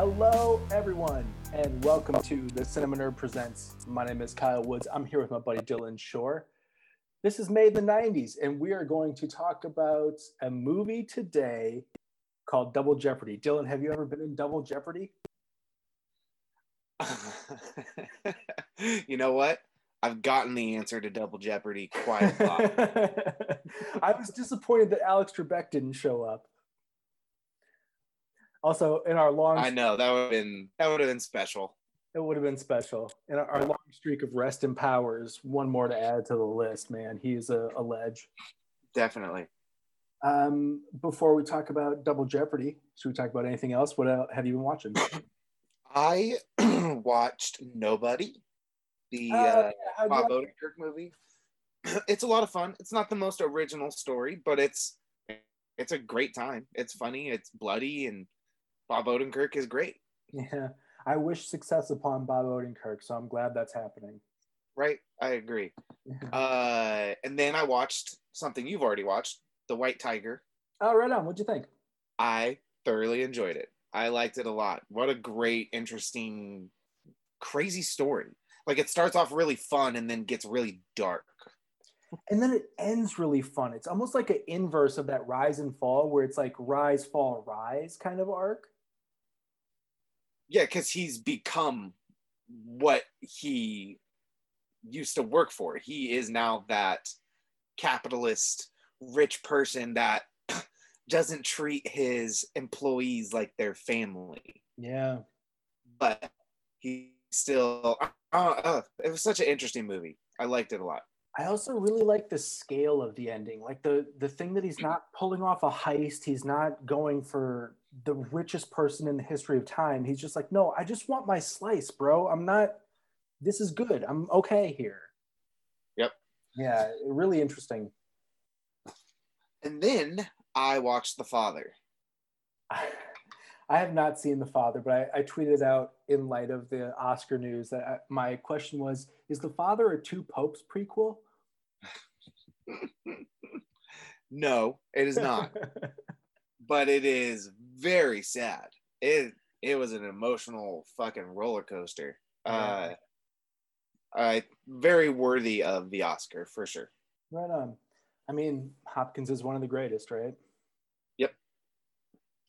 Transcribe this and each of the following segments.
Hello, everyone, and welcome to the Cinema Nerd Presents. My name is Kyle Woods. I'm here with my buddy Dylan Shore. This is made in the 90s, and we are going to talk about a movie today called Double Jeopardy. Dylan, have you ever been in Double Jeopardy? you know what? I've gotten the answer to Double Jeopardy quite a lot. I was disappointed that Alex Trebek didn't show up. Also, in our long, I know that would have been that would have been special. It would have been special. In our, long streak of rest and powers, one more to add to the list. Man, he's a, a ledge. Definitely. Um, before we talk about Double Jeopardy, should we talk about anything else? What else have you been watching? I watched Nobody, the Uh, uh, how'd Bob Odenkirk movie. It's a lot of fun. It's not the most original story, but it's it's a great time. It's funny. It's bloody, and Bob Odenkirk is great. Yeah, I wish success upon Bob Odenkirk, so I'm glad that's happening. Right? I agree. Uh, and then I watched something you've already watched, The White Tiger. oh, right on. What'd you think? I thoroughly enjoyed it. I liked it a lot. What a great, interesting, crazy story. Like it starts off really fun and then gets really dark. And then it ends really fun. It's almost like an inverse of that rise and fall, where it's like rise, fall, rise kind of arc. Yeah, because he's become what he used to work for. He is now that capitalist, rich person that doesn't treat his employees like their family. Yeah. But he still, uh, uh, it was such an interesting movie. I liked it a lot. I also really like the scale of the ending. Like the the thing that he's not pulling off a heist, he's not going for the richest person in the history of time. He's just like, "No, I just want my slice, bro. I'm not this is good. I'm okay here." Yep. Yeah, really interesting. And then I watched The Father. I have not seen The Father, but I, I tweeted out in light of the Oscar news that I, my question was Is The Father a Two Popes prequel? no, it is not. but it is very sad. It it was an emotional fucking roller coaster. Uh, uh, very worthy of the Oscar for sure. right on. I mean, Hopkins is one of the greatest, right? Yep.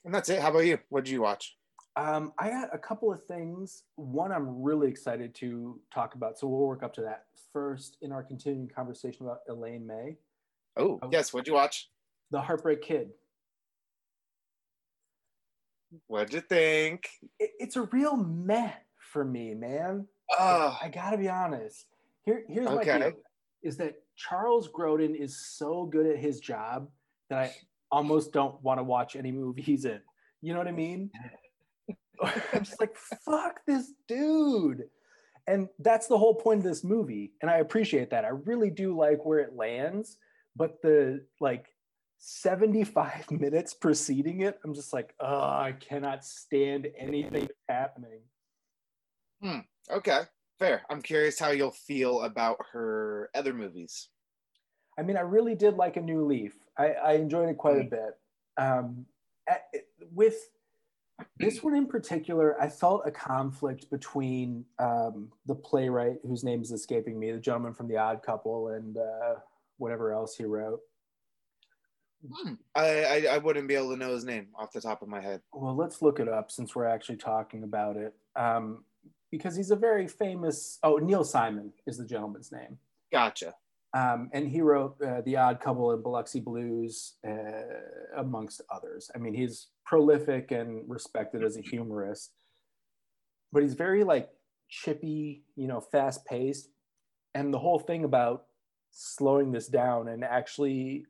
And that's it. How about you? What did you watch? Um, I got a couple of things. One I'm really excited to talk about, so we'll work up to that first in our continuing conversation about Elaine May, Oh, Oh. yes. What'd you watch? the Heartbreak Kid. What'd you think? It, it's a real meh for me, man. Oh, I gotta be honest. Here, here's my Okay. deal: is that Charles Grodin is so good at his job that I almost don't want to watch any movie he's in. You know what I mean? I'm just like, fuck this dude. And that's the whole point of this movie. And I appreciate that. I really do like where it lands, but the like 75 minutes preceding it, I'm just like, oh, I cannot stand anything happening. okay. Fair. I'm curious how you'll feel about her other movies. I mean, I really did like A New Leaf. I, I enjoyed it quite a bit. Um, at, with this one in particular, I felt a conflict between um, the playwright, whose name is escaping me, the gentleman from The Odd Couple, and uh, whatever else he wrote. Hmm. I, I I wouldn't be able to know his name off the top of my head. Well, let's look it up since we're actually talking about it. Um, because he's a very famous, oh, Neil Simon is the gentleman's name. Gotcha. Um, and he wrote uh, The Odd Couple and Biloxi Blues, uh, amongst others. I mean, he's prolific and respected as a humorist, but he's very like chippy, you know, fast paced. And the whole thing about slowing this down and actually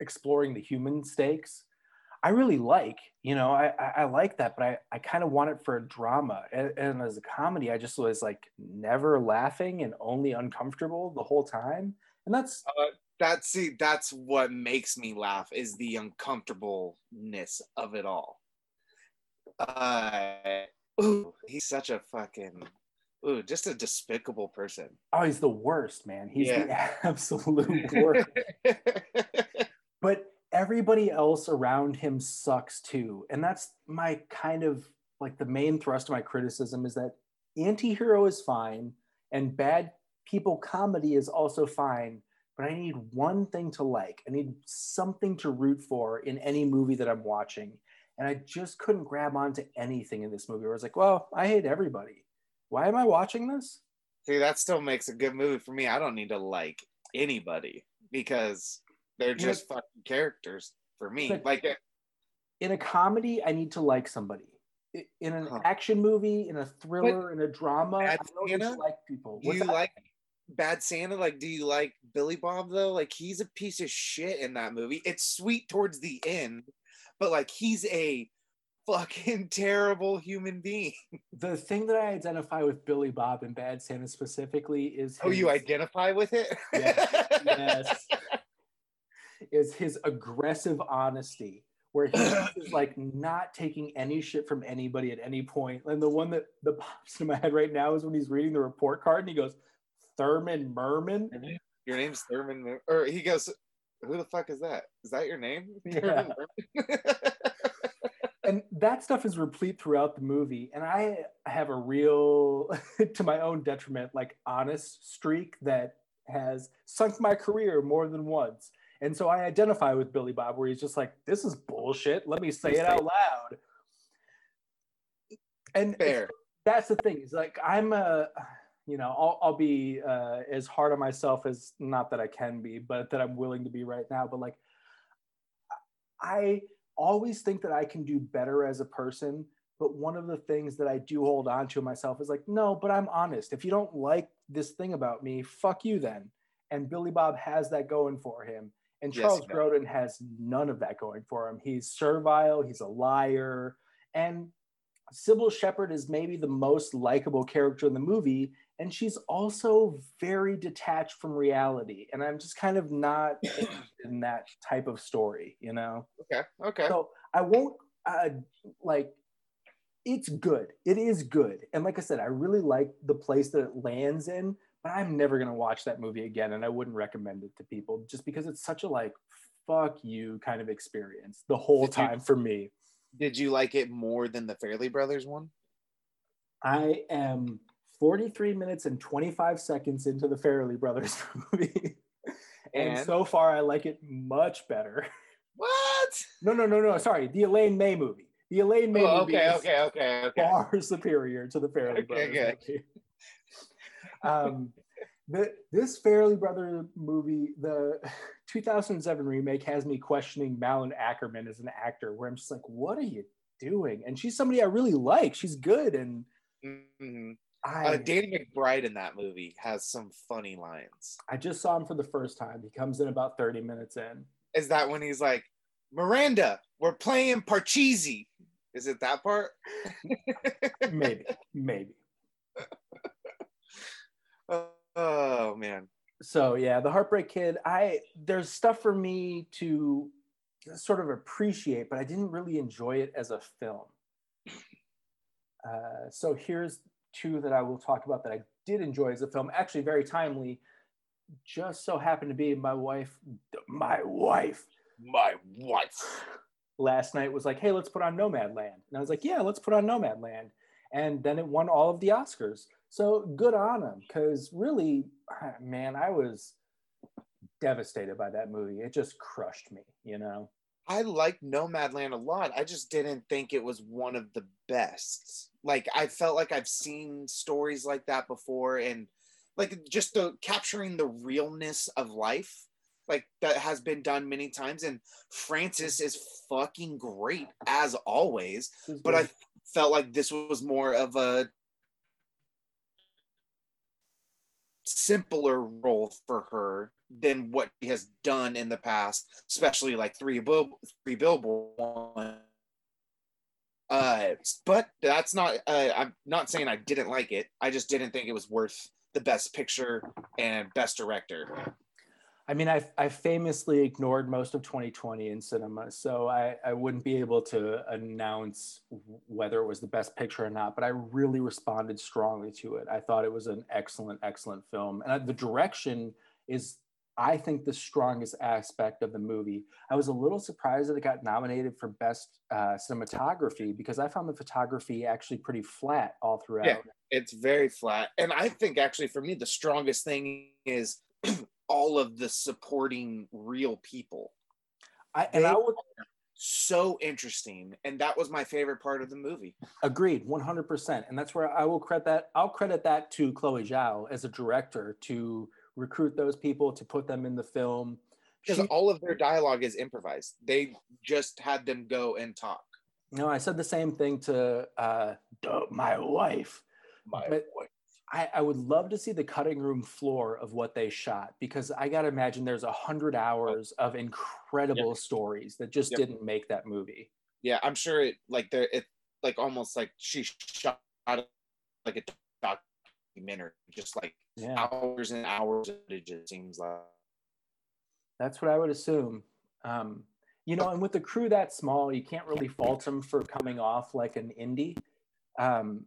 exploring the human stakes, I really like. You know, I, I, I like that, but I, I kind of want it for a drama. And, and as a comedy, I just was like never laughing and only uncomfortable the whole time. And that's That's see, that's what makes me laugh is the uncomfortableness of it all. Uh, ooh, he's such a fucking, ooh, just a despicable person. oh, he's the worst, man. He's Yeah. the absolute worst. but everybody else around him sucks too. And that's my kind of like the main thrust of my criticism is that anti-hero is fine and bad people comedy is also fine but i need one thing to like. I need something to root for in any movie that i'm watching. And i just couldn't grab onto anything in this movie. Where i was like well i hate everybody. Why am i watching this? See, that still makes a good movie for me. I don't need to like anybody because they're just yeah. fucking characters for me. But like uh, in a comedy, I need to like somebody. In an huh. action movie, in a thriller, in a drama, Bad I don't Santa? like people. What's do you that? like Bad Santa? Like, do you like Billy Bob though? Like, he's a piece of shit in that movie. It's sweet towards the end, but like, he's a fucking terrible human being. The thing that I identify with Billy Bob and Bad Santa specifically is his, oh, you identify with it? Yes, yes. Is his aggressive honesty, where he's like not taking any shit from anybody at any point. And the one that that pops in my head right now is when he's reading the report card and he goes, "Thurman Merman." Your name's Thurman, Mer-. or he goes, "Who the fuck is that? Is that your name?" Yeah and that stuff is replete throughout the movie and i have a real to my own detriment like honest streak that has sunk my career more than once and so i identify with billy bob where he's just like this is bullshit let me say it out loud and Fair. that's the thing is like i'm a you know i'll, I'll be uh, as hard on myself as not that i can be but that i'm willing to be right now but like i always think that I can do better as a person. But one of the things that I do hold on to myself is like, no, but I'm honest. If you don't like this thing about me, fuck you then. And Billy Bob has that going for him. And Charles yes, Grodin has none of that going for him. He's servile, he's a liar. And Cybill Shepherd is maybe the most likable character in the movie and she's also very detached from reality and i'm just kind of not in that type of story you know okay okay so i won't uh, like it's good it is good and like i said i really like the place that it lands in but i'm never going to watch that movie again and i wouldn't recommend it to people just because it's such a like fuck you kind of experience the whole did time you, for me did you like it more than the Farrelly brothers one i am 43 minutes and 25 seconds into the Farrelly Brothers movie. and, and, so far, I like it much better. What? No, no, no, no. Sorry, the Elaine May movie. The Elaine May oh, movie. Okay, okay, okay, okay. Far superior to the Farrelly okay, Brothers movie. Um, the, this Farrelly Brother movie, the 2007 remake, has me questioning Malin Akerman as an actor, where I'm just like, what are you doing? And she's somebody I really like. She's good and. Mm-hmm. I, uh, Danny McBride in that movie has some funny lines. I just saw him for the first time. He comes in about 30 minutes in. Is that when he's like, Miranda, we're playing Parcheesi? Is it that part? maybe, maybe. oh, man. So yeah, the Heartbreak Kid. I there's stuff for me to sort of appreciate, but I didn't really enjoy it as a film. Uh, so here's two that I will talk about that I did enjoy as a film, actually very timely. Just so happened to be my wife, my wife, my wife. Last night was like, hey, let's put on Nomadland. And I was like, yeah, let's put on Nomadland. And then it won all of the Oscars. So good on them. Because really, ah, man, I was devastated by that movie. It just crushed me, you know? I like Nomadland a lot. I just didn't think it was one of the best. Like I felt like I've seen stories like that before and like just the capturing the realness of life like that has been done many times and Frances is fucking great as always, but I felt like this was more of a simpler role for her than what he has done in the past, especially like three bill three billboard Uh, but that's not. Uh, I'm not saying I didn't like it. I just didn't think it was worth the best picture and best director. I mean, I, I famously ignored most of 2020 in cinema, so I, I wouldn't be able to announce whether it was the best picture or not, but I really responded strongly to it. I thought it was an excellent, excellent film. And the direction is I think the strongest aspect of the movie. I was a little surprised that it got nominated for best uh, cinematography because I found the photography actually pretty flat all throughout. Yeah, it's very flat, and I think actually for me the strongest thing is all of the supporting real people. I, and I would so interesting and that was my favorite part of the movie. Agreed 100% and that's where i will credit that i'll credit that to chloe zhao as a director to recruit those people to put them in the film. Because she, all of their dialogue is improvised. They just had them go and talk. No i said the same thing to uh, my wife. My but wife I, I, would love to see the cutting room floor of what they shot because I got to imagine there's a hundred hours of incredible yep. stories that just yep. didn't make that movie. Yeah, I'm sure it like there it like almost like she shot like a documentary, just like yeah. hours and hours. It just seems like that's what I would assume. Um, you know, and with the crew that small, you can't really fault them for coming off like an indie. Um,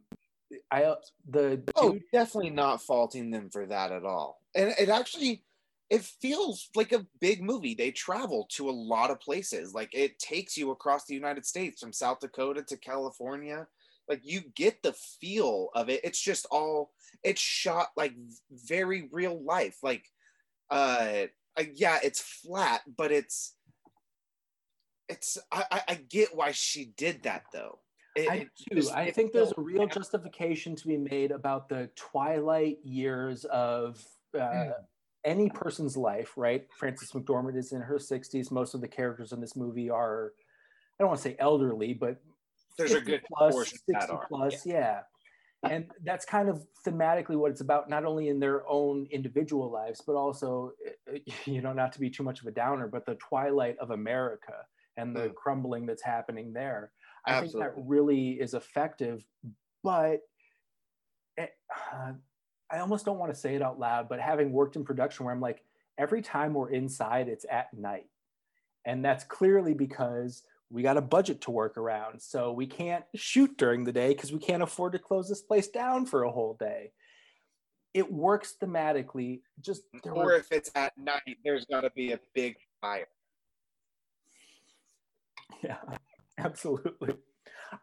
I the oh definitely not faulting them for that at all. And it actually it feels like a big movie. They travel to a lot of places. Like it takes you across the United States from South Dakota to California. Like you get the feel of it. It's just all it's shot like very real life. Like uh yeah, it's flat, but it's it's I, I get why she did that though it, I do. Just, I think there's a real justification to be made about the twilight years of uh, mm. any person's life, right? Frances McDormand is in her 60s. Most of the characters in this movie are, I don't want to say elderly, but there's a good plus, 60 plus, yeah. yeah. And that's kind of thematically what it's about, not only in their own individual lives, but also, you know, not to be too much of a downer, but the twilight of America and the mm. crumbling that's happening there I Absolutely. think that really is effective, but it, uh, I almost don't want to say it out loud, but having worked in production where I'm like, every time we're inside, it's at night. And that's clearly because we got a budget to work around. So we can't shoot during the day because we can't afford to close this place down for a whole day. It works thematically. Just or were... if it's at night, there's got to be a big fire. Yeah. Absolutely.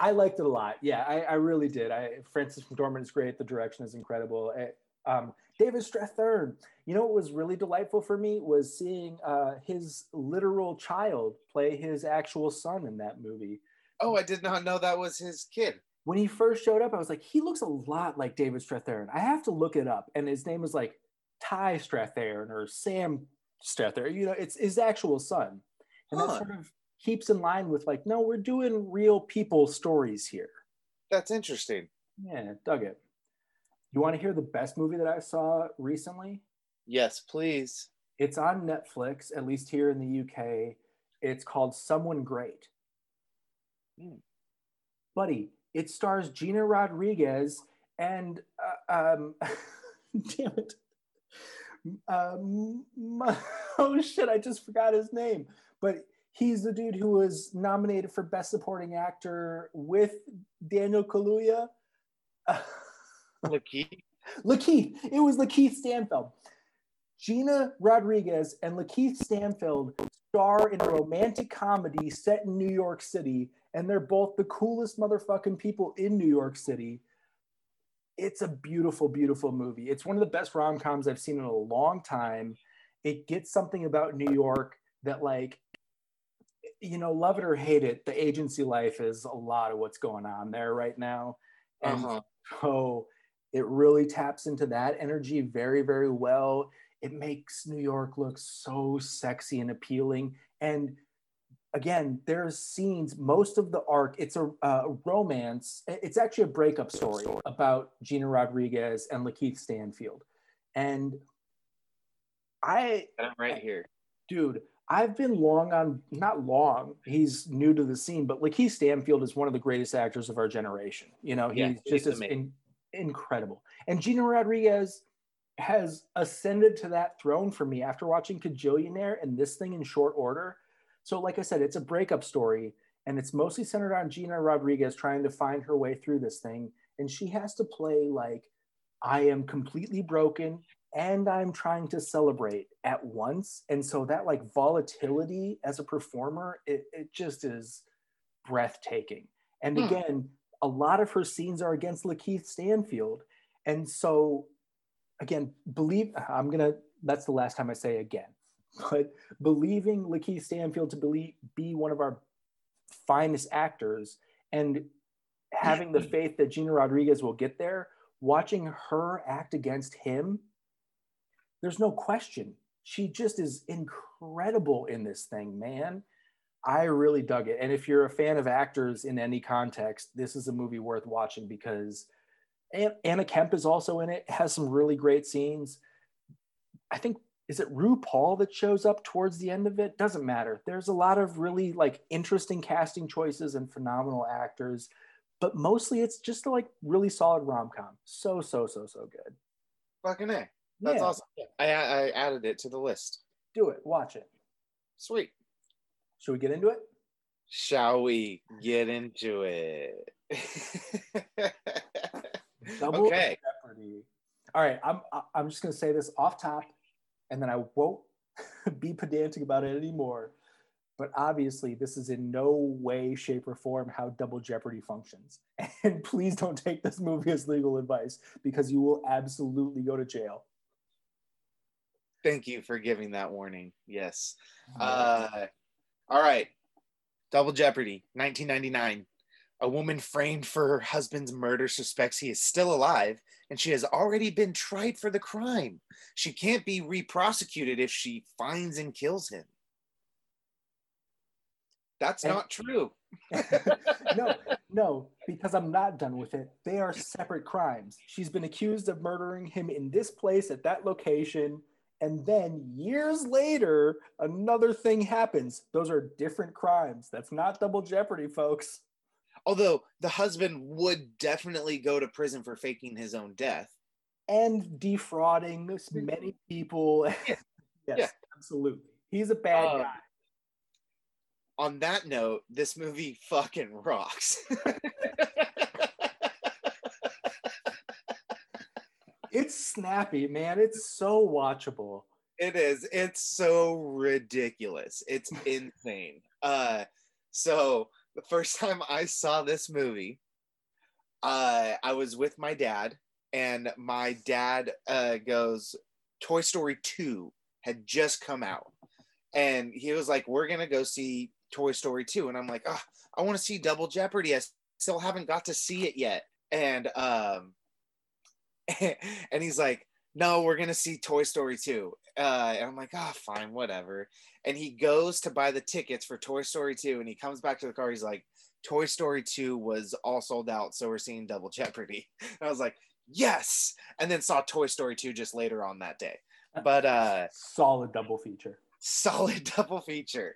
I liked it a lot. Yeah, I, I really did. I Frances McDormand is great. The direction is incredible. I, um, David Strathairn. You know what was really delightful for me was seeing uh, his literal child play his actual son in that movie. Oh, I did not know that was his kid. When he first showed up, I was like, he looks a lot like David Strathairn. I have to look it up, and his name was like Ty Strathairn or Sam Strathairn. You know, it's his actual son, and huh. that sort of keeps in line with like, no, we're doing real people stories here. That's interesting. Yeah, dug it. You want to hear the best movie that I saw recently? Yes, please. It's on Netflix, at least here in the UK. It's called Someone Great. Mm. Buddy, it stars Gina Rodriguez and, uh, um, damn it. Um, oh shit, I just forgot his name. But He's the dude who was nominated for Best Supporting Actor with Daniel Kaluuya. Lakeith. Lakeith. It was Lakeith Stanfield. Gina Rodriguez and Lakeith Stanfield star in a romantic comedy set in New York City, and they're both the coolest motherfucking people in New York City. It's a beautiful, beautiful movie. It's one of the best rom coms I've seen in a long time. It gets something about New York that, like, you know, love it or hate it, the agency life is a lot of what's going on there right now. And uh-huh. so it really taps into that energy very, very well. It makes New York look so sexy and appealing. And again, there's scenes, most of the arc, it's a, a romance. It's actually a breakup story about Gina Rodriguez and Lakeith Stanfield. And I, I'm right here. Dude, I've been long on, not long, he's new to the scene, but Lakeith Stanfield is one of the greatest actors of our generation. You know, he's yeah, just in, incredible. And Gina Rodriguez has ascended to that throne for me after watching Kajillionaire and this thing in short order. So, like I said, it's a breakup story, and it's mostly centered on Gina Rodriguez trying to find her way through this thing. And she has to play like, I am completely broken and I'm trying to celebrate at once. And so that like volatility as a performer, it, it just is breathtaking. And Hmm. again, a lot of her scenes are against Lakeith Stanfield. And so again, believe I'm gonna that's the last time I say again. But believing Lakeith Stanfield to believe, be one of our finest actors and having the faith that Gina Rodriguez will get there, watching her act against him, there's no question. She just is incredible in this thing, man. I really dug it. And if you're a fan of actors in any context, this is a movie worth watching because Anna Kemp is also in it, has some really great scenes. I think is it RuPaul that shows up towards the end of it? Doesn't matter. There's a lot of really like interesting casting choices and phenomenal actors, but mostly it's just like really solid rom com. So so so so good. Fucking A. That's Yeah, awesome. I, I added it to the list. Do it. Watch it. Sweet. Should we get into it? Shall we get into it? Double okay. Jeopardy. All right, I'm I'm just gonna say this off top, and then I won't be pedantic about it anymore. But obviously, this is in no way, shape, or form how Double Jeopardy functions. And please don't take this movie as legal advice because you will absolutely go to jail. Thank you for giving that warning. Yes. Uh, all right. Double Jeopardy, 1999. A woman framed for her husband's murder suspects he is still alive and she has already been tried for the crime. She can't be re-prosecuted if she finds and kills him. That's And- not true. no, no, because I'm not done with it. They are separate crimes. She's been accused of murdering him in this place at that location. And then years later, another thing happens. Those are different crimes. That's not double jeopardy, folks. Although the husband would definitely go to prison for faking his own death. And defrauding many people. yes, Yeah. absolutely. He's a bad Um, guy. On that note, this movie fucking rocks. It's snappy, man. It's so watchable. It is. It's so ridiculous. It's insane. Uh so the first time I saw this movie, uh I was with my dad and my dad uh goes Toy Story 2 had just come out. And he was like, "We're going to go see Toy Story 2." And I'm like, "Oh, I want to see Double Jeopardy. I still haven't got to see it yet." And um and he's like, no, we're gonna see Toy Story 2. Uh, and I'm like, ah, fine, whatever. And he goes to buy the tickets for Toy Story 2, and he comes back to the car. He's like, Toy Story 2 was all sold out, so we're seeing Double Jeopardy. And I was like, yes. And then saw Toy Story 2 just later on that day. But uh, Solid double feature. solid double feature.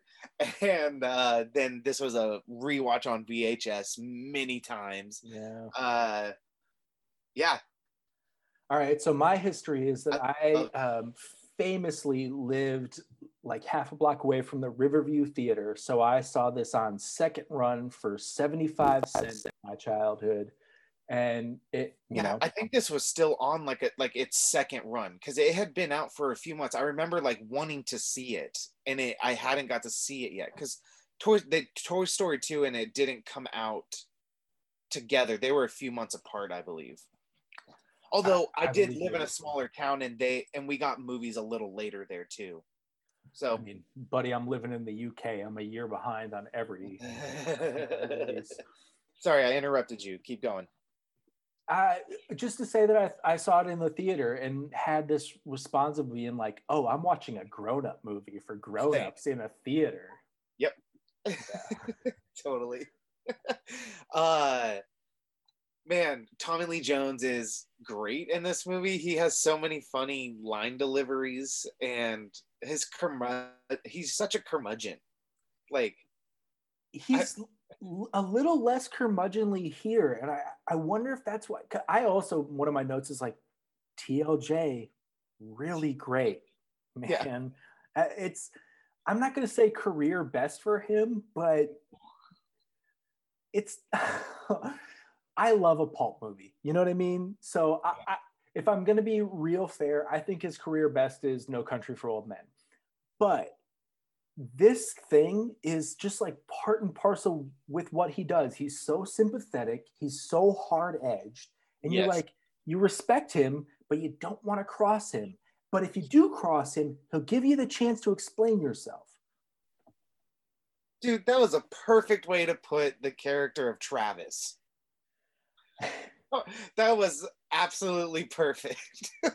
And uh, then this was a rewatch on VHS many times. Yeah. Uh, yeah, All right. So my history is that I I- um, famously lived like half a block away from the Riverview Theater. So I saw this on second run for 75 cents in my childhood. And it, you yeah, know, I think this was still on like a like its second run because it had been out for a few months. I remember like wanting to see it, and it I hadn't got to see it yet because Toy the Toy Story two and it didn't come out together. They were a few months apart, I believe. Although I, I did believe live in a smaller town, and they and we got movies a little later there too. So I mean, buddy, I'm living in the UK. I'm a year behind on every sorry, I interrupted you. Keep going. Uh, just to say that I, I saw it in the theater and had this response of being like, oh, I'm watching a grown up movie for grown ups in a theater. Yep. Totally. uh man, Tommy Lee Jones is great in this movie. He has so many funny line deliveries and his curmud he's such a curmudgeon. Like He's l- a little less curmudgeonly here. And I, I wonder if that's why. I also, one of my notes is like, TLJ, really great. Man, Uh, it's, I'm not going to say career best for him, but it's, I love a pulp movie. You know what I mean? So I, I, if I'm going to be real fair, I think his career best is No Country for Old Men. But this thing is just like part and parcel with what he does. He's so sympathetic, he's so hard edged, and you're like, you respect him, but you don't want to cross him. But if you do cross him, he'll give you the chance to explain yourself. Dude, that was a perfect way to put the character of Travis. That was absolutely perfect.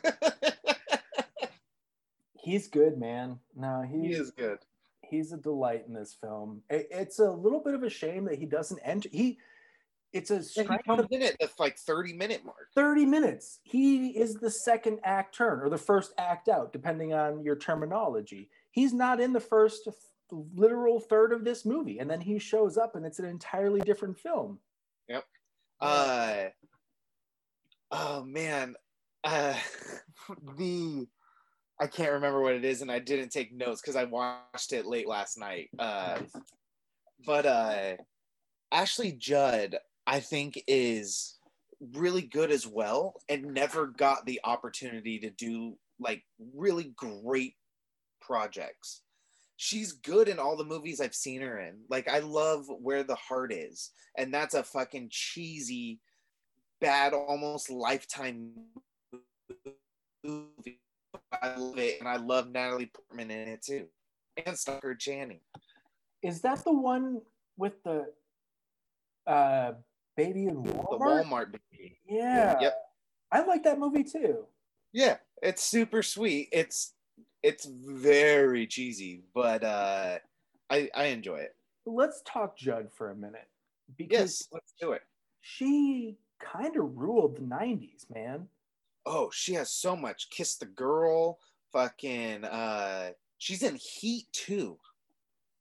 He's good, man. No, he is good. he's a delight in this film. It- it's a little bit of a shame that he doesn't enter. He, it's a he strength comes of in at the like 30 minute mark. 30 minutes. He is the second act turn or the first act out, depending on your terminology. He's not in the first literal third of this movie. And then he shows up and it's an entirely different film. Uh oh man. Uh the I can't remember what it is and I didn't take notes because I watched it late last night. Uh but uh Ashley Judd I think is really good as well and never got the opportunity to do like really great projects. She's good in all the movies I've seen her in. Like I love Where the Heart Is and that's a fucking cheesy bad almost lifetime movie. I love it and I love Natalie Portman in it too. And Stockard Channing. Is that the one with the uh, baby in Walmart? The Walmart? Walmart baby. Yeah. Yep. I like that movie too. Yeah, it's super sweet. It's it's very cheesy, but uh I I enjoy it. Let's talk Judd for a minute because Yes, let's do it. she kind of ruled the 90s, man. Oh, she has so much. Kiss the girl, fucking uh she's in Heat too.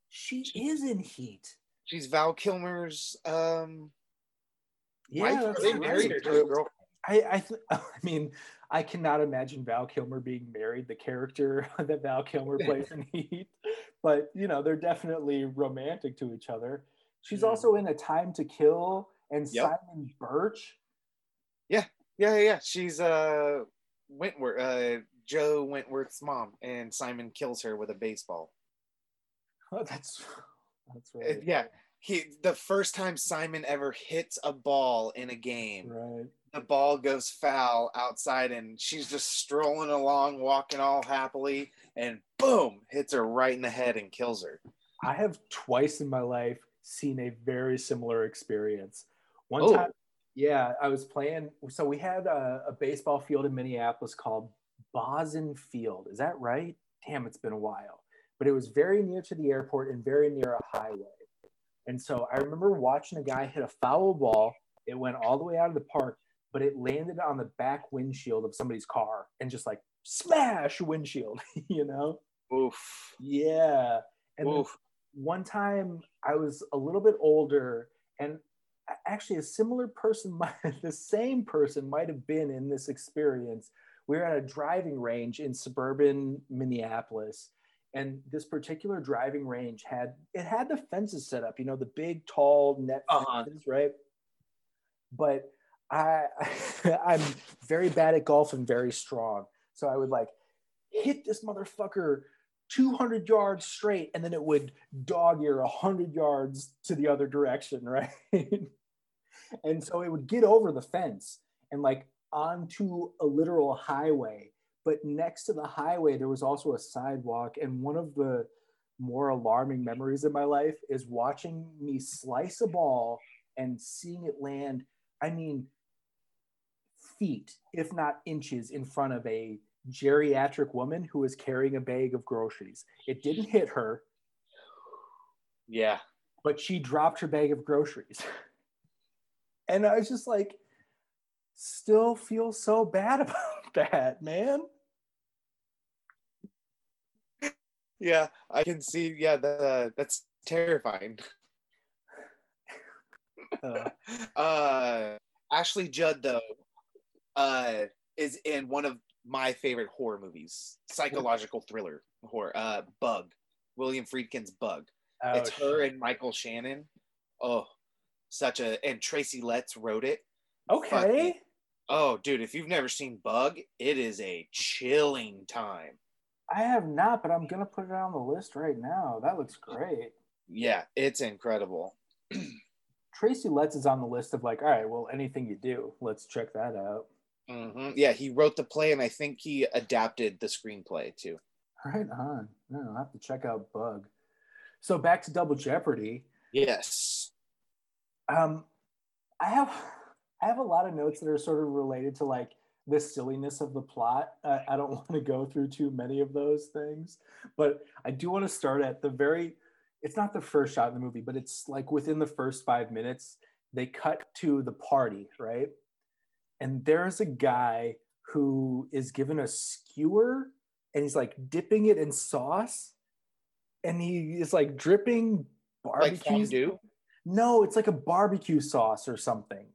She is in Heat. She's Val Kilmer's um Yeah, wife. Right. married or just a girl? I I, th- I mean, I cannot imagine Val Kilmer being married. The character that Val Kilmer plays in Heat, but you know they're definitely romantic to each other. She's Mhm. also in A Time to Kill and Yep. Simon Birch. Yeah, yeah, yeah. She's uh Wenteworth, uh Joe Wenteworth's mom, and Simon kills her with a baseball. Oh, that's that's Uh, right. yeah, he the first time Simon ever hits a ball in a game, right. the ball goes foul outside, and she's just strolling along, walking all happily, and boom, hits her right in the head and kills her. I have twice in my life seen a very similar experience. One Oh. time, yeah, I was playing. So we had a, a baseball field in Minneapolis called Bossen Field. Is that right? Damn, it's been a while. But it was very near to the airport and very near a highway. And so I remember watching a guy hit a foul ball. It went all the way out of the park, but it landed on the back windshield of somebody's car and just like smash windshield, you know? Oof. Yeah. And Oof. one time I was a little bit older, and actually a similar person, might, the same person might have been in this experience. We were at a driving range in suburban Minneapolis, and this particular driving range had it had the fences set up, you know, the big, tall net Uh-huh. fences, right? But I, I'm very bad at golf and very strong, so I would like hit this motherfucker 200 yards straight and then it would dog ear 100 yards to the other direction right and so it would get over the fence and like onto a literal highway but next to the highway there was also a sidewalk and one of the more alarming memories in my life is watching me slice a ball and seeing it land i mean feet if not inches in front of a geriatric woman who was carrying a bag of groceries. It didn't hit her, Yeah. but she dropped her bag of groceries. And I was just like, still feel so bad about that, man. Yeah, I can see. Yeah, the, that's terrifying. Uh, Uh, Ashley Judd, though, uh, is in one of my favorite horror movies, psychological thriller horror. Uh, Bug, William Friedkin's Bug. oh, it's her and Michael Shannon. Oh, such a and Tracy Letts wrote it. okay. Oh, dude, if you've never seen Bug, it is a chilling time. I have not, but I'm gonna put it on the list right now. That looks great. Yeah, it's incredible. Tracy Letts is on the list of like, all right, well, anything you do, let's check that out. hmm Yeah, he wrote the play, and I think he adapted the screenplay too. Right on. No, I'll have to check out Bug. So back to Double Jeopardy. Yes. Um, I have I have a lot of notes that are sort of related to like the silliness of the plot. Uh, I don't want to go through too many of those things, but I do want to start at the very. It's not the first shot in the movie, but it's like within the first five minutes, they cut to the party, right? And there's a guy who is given a skewer and he's like dipping it in sauce and he is like dripping Like barbecue. fondue. no, it's like a barbecue sauce or something.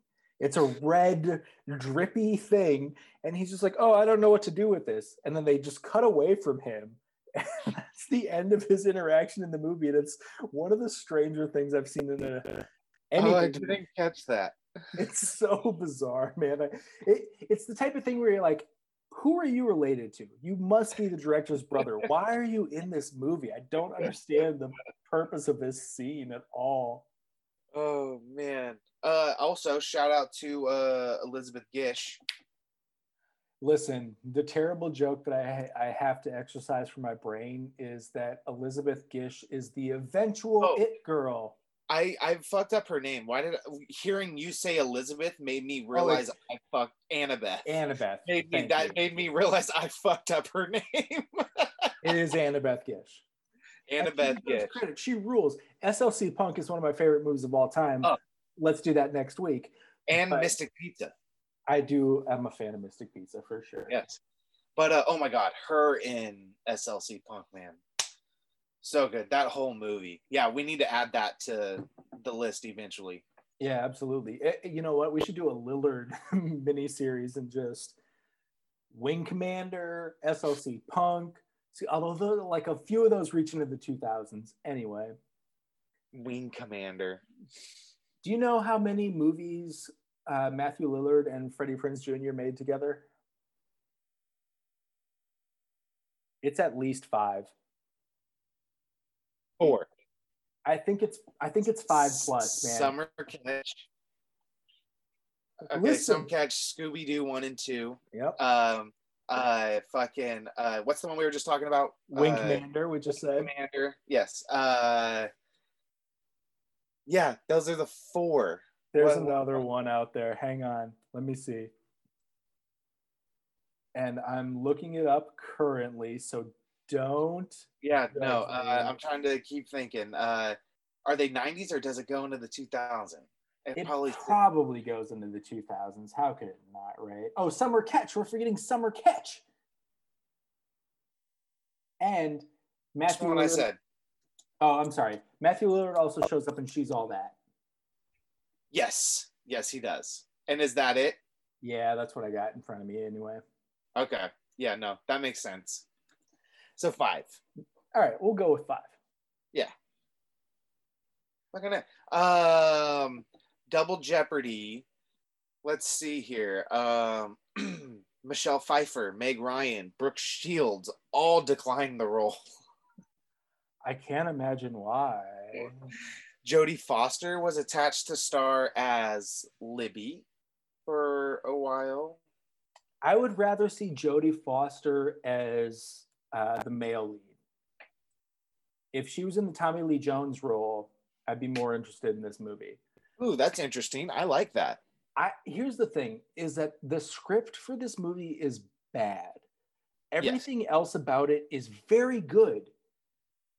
It's a red, drippy thing. And he's just like, oh, I don't know what to do with this. And then they just cut away from him. And that's the end of his interaction in the movie. And it's one of the stranger things I've seen in a Oh, I didn't catch that. it's so bizarre, man. I, it, it's the type of thing where you're like, who are you related to? You must be the director's brother. Why are you in this movie? I don't understand the purpose of this scene at all. Oh man. Uh also shout out to uh Elizabeth Gish. Listen, the terrible joke that I, I have to exercise for my brain is that Elizabeth Gish is the eventual Oh. it girl. I I fucked up her name. Why did I, hearing you say Elizabeth made me realize I fucked Annabeth. Annabeth. made me that you. made me realize I fucked up her name. It is Annabeth Gish. Annabeth. Credit. She rules. SLC Punk is one of my favorite movies of all time. Oh. Let's do that next week. And But- Mystic Pizza. I do. I'm a fan of Mystic Pizza for sure. Yes. But uh, oh my god, her in SLC Punk, man. So good. That whole movie. Yeah, we need to add that to the list eventually. Yeah, absolutely. Eh, you know what? We should do a Lillard mini series and just Wing Commander, SLC Punk. See, although like a few of those reach into the 2000s. Anyway, Wing Commander. do you know how many movies uh, Matthew Lillard and Freddie Prinze Jr. made together? It's at least five. Four. I think it's I think it's five plus, man. Summer Catch. Okay, Listen. Some Catch, Scooby Doo one and two. Yep. Um, uh, fucking, uh, what's the one we were just talking about? Wing Uh, Commander, we just said. Commander. Yes. Uh, yeah, those are the four. There's What- another one out there. Hang on. Let me see. And I'm looking it up currently, so don't. Yeah, no, uh. I'm trying to keep thinking. Uh, are they 90s or does it go into the 2000s? It, It probably. probably goes into the 2000s. How could it not, right? Oh, Summer Catch. We're forgetting Summer Catch. And That's Matthew what I said. Oh, I'm sorry. Matthew Lillard also shows up and She's All That. Yes, yes, he does. And is that it? Yeah, that's what I got in front of me anyway. Okay. Yeah, no, that makes sense. So five. All right, we'll go with five. Yeah. Look at it. Um, Double Jeopardy. Let's see here. Um, Michelle Pfeiffer, Meg Ryan, Brooke Shields all declined the role. I can't imagine why. Jodie Foster was attached to star as Libby for a while. I would rather see Jodie Foster as uh, the male lead. If she was in the Tommy Lee Jones role, I'd be more interested in this movie. Ooh, that's interesting. I like that. I here's the thing: is that the script for this movie is bad. Everything else about it is very good,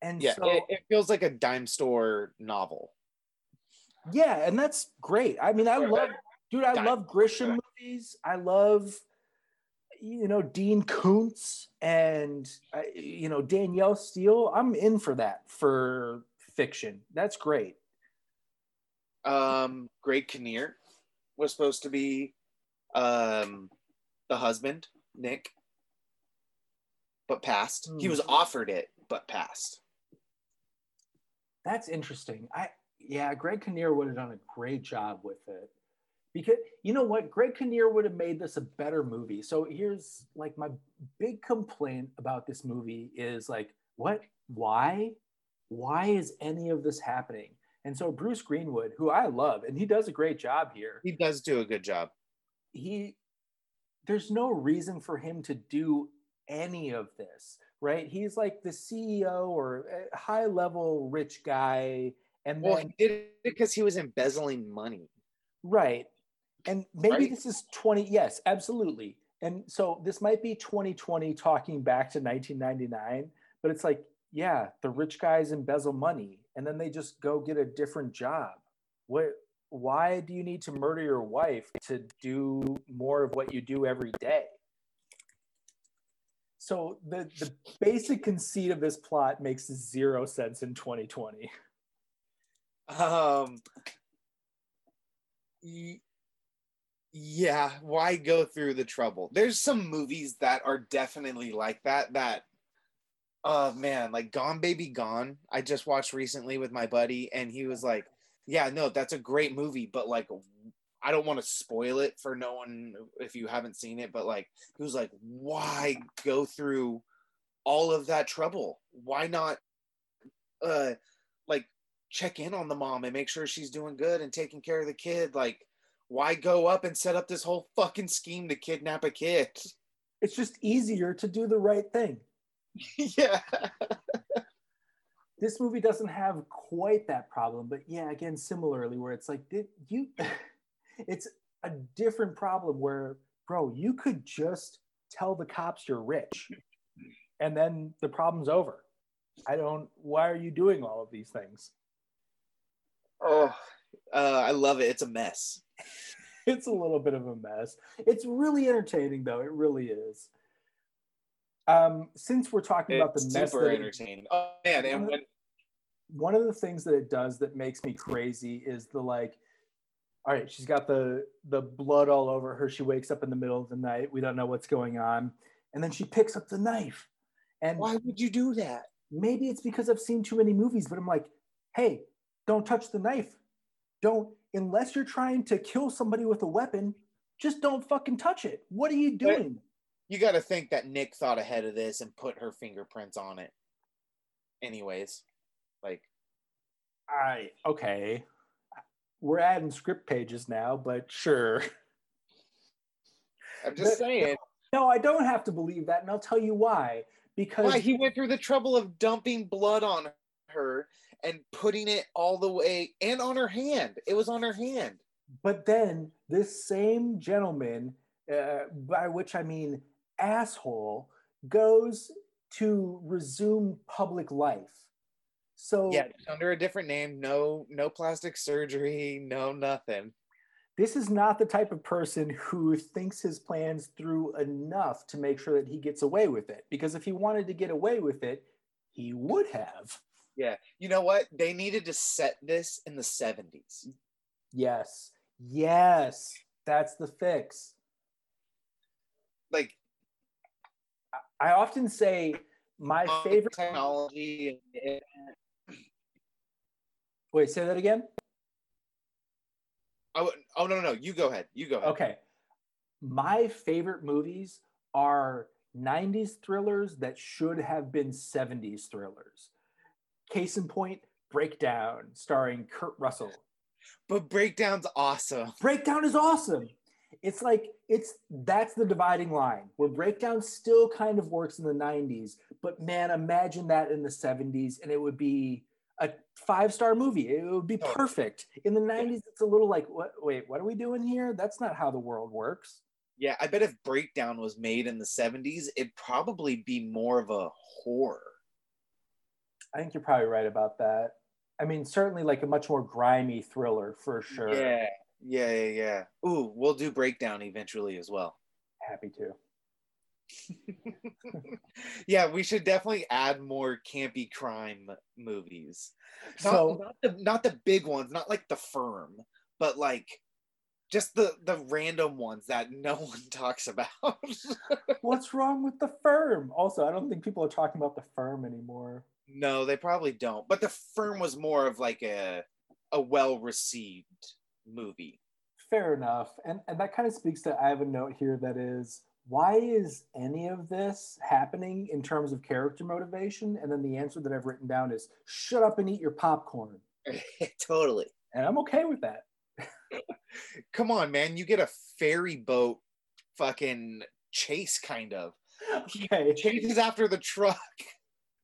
and Yeah, so it, it feels like a dime store novel. yeah, and that's great. I mean, I Or love, dude. I Di- love Grisham movies. I love, you know, Dean Koontz and uh, you know Danielle Steel. I'm in for that for fiction. That's great. Um, Greg Kinnear was supposed to be um, the husband, Nick, but passed. He Hmm. was offered it, but passed. That's interesting. I yeah, Greg Kinnear would have done a great job with it. because you know what greg kinnear would have made this a better movie so here's like my big complaint about this movie is like what why why is any of this happening and so bruce greenwood who i love and he does a great job here He does do a good job. he there's no reason for him to do any of this right he's like the ceo or eh, high level rich guy and Well, then he did it because he was embezzling money. Right. And maybe Right? this is 20, yes, absolutely. And so this might be 2020 talking back to 1999, but it's like, yeah, the rich guys embezzle money and then they just go get a different job. What why do you need to murder your wife to do more of what you do every day? So the the basic conceit of this plot makes zero sense in 2020. Um. y- Yeah, why go through the trouble? There's some movies that are definitely like that. That, oh man, like Gone Baby Gone. I just watched recently with my buddy, and he was like, "Yeah, no, that's a great movie, but like, I don't want to spoil it for no one if you haven't seen it." But like, he was like, "Why go through all of that trouble? Why not, uh, like." check in on the mom and make sure she's doing good and taking care of the kid. Like, why go up and set up this whole fucking scheme to kidnap a kid? It's just easier to do the right thing. yeah. this movie doesn't have quite that problem but yeah again similarly where it's like did you it's a different problem where bro you could just tell the cops you're rich and then the problem's over i don't why are you doing all of these things Oh, uh, I love it. It's a mess. it's a little bit of a mess it's really entertaining though it really is um since we're talking about the It's mess super that it- entertaining. Oh man, and when one of the things that it does that makes me crazy is the like all right she's got the the blood all over her. She wakes up in the middle of the night. We don't know what's going on. And then she picks up the knife. And why would you do that? maybe it's because i've seen too many movies but i'm like hey don't touch the knife. Don't unless you're trying to kill somebody with a weapon just don't fucking touch it. What are you doing You got to think that Nick thought ahead of this and put her fingerprints on it. Anyways, like i okay we're adding script pages now but sure I'm just But- saying, No, I don't have to believe that, and I'll tell you why. Because why he went through the trouble of dumping blood on her and putting it all the way and on her hand. It was on her hand. but then this same gentleman, uh, by which I mean asshole, goes to resume public life. So Yeah, under a different name. No, no plastic surgery. No nothing. this is not the type of person who thinks his plans through enough to make sure that he gets away with it. Because if he wanted to get away with it, he would have. Yeah, you know what? They needed to set this in the seventies. Yes. Yes. That's the fix. Like I often say my favorite. technology. Wait, say that again. Oh, oh no, no, no! You go ahead. You go ahead. Okay. My favorite movies are 90s thrillers that should have been 70s thrillers. Case in point, Breakdown, starring Kurt Russell. But breakdown's awesome. Breakdown is awesome. It's like it's that's the dividing line where Breakdown still kind of works in the 90s, but man, imagine that in the 70s and it would be a five-star movie. It would be Oh. perfect. In the 90s, it's a little like, what wait, what are we doing here? That's not how the world works. Yeah, I bet if breakdown was made in the seventies, it'd probably be more of a horror. I think you're probably right about that. I mean, certainly like a much more grimy thriller for sure. Yeah, yeah, yeah, yeah. Ooh, we'll do breakdown eventually as well. Happy to. yeah, we should definitely add more campy crime movies. Not, So not the not the big ones, not like the firm, but like just the the random ones that no one talks about. what's wrong with the firm? Also, I don't think people are talking about the firm anymore. no, they probably don't. But the firm was more of like a a well received movie. fair enough. And and that kind of speaks to I have a note here that is why is any of this happening in terms of character motivation? And then the answer that I've written down is shut up and eat your popcorn. totally. And I'm okay with that. Come on, man. You get a ferry boat fucking chase, kind of. Okay. Chases after the truck.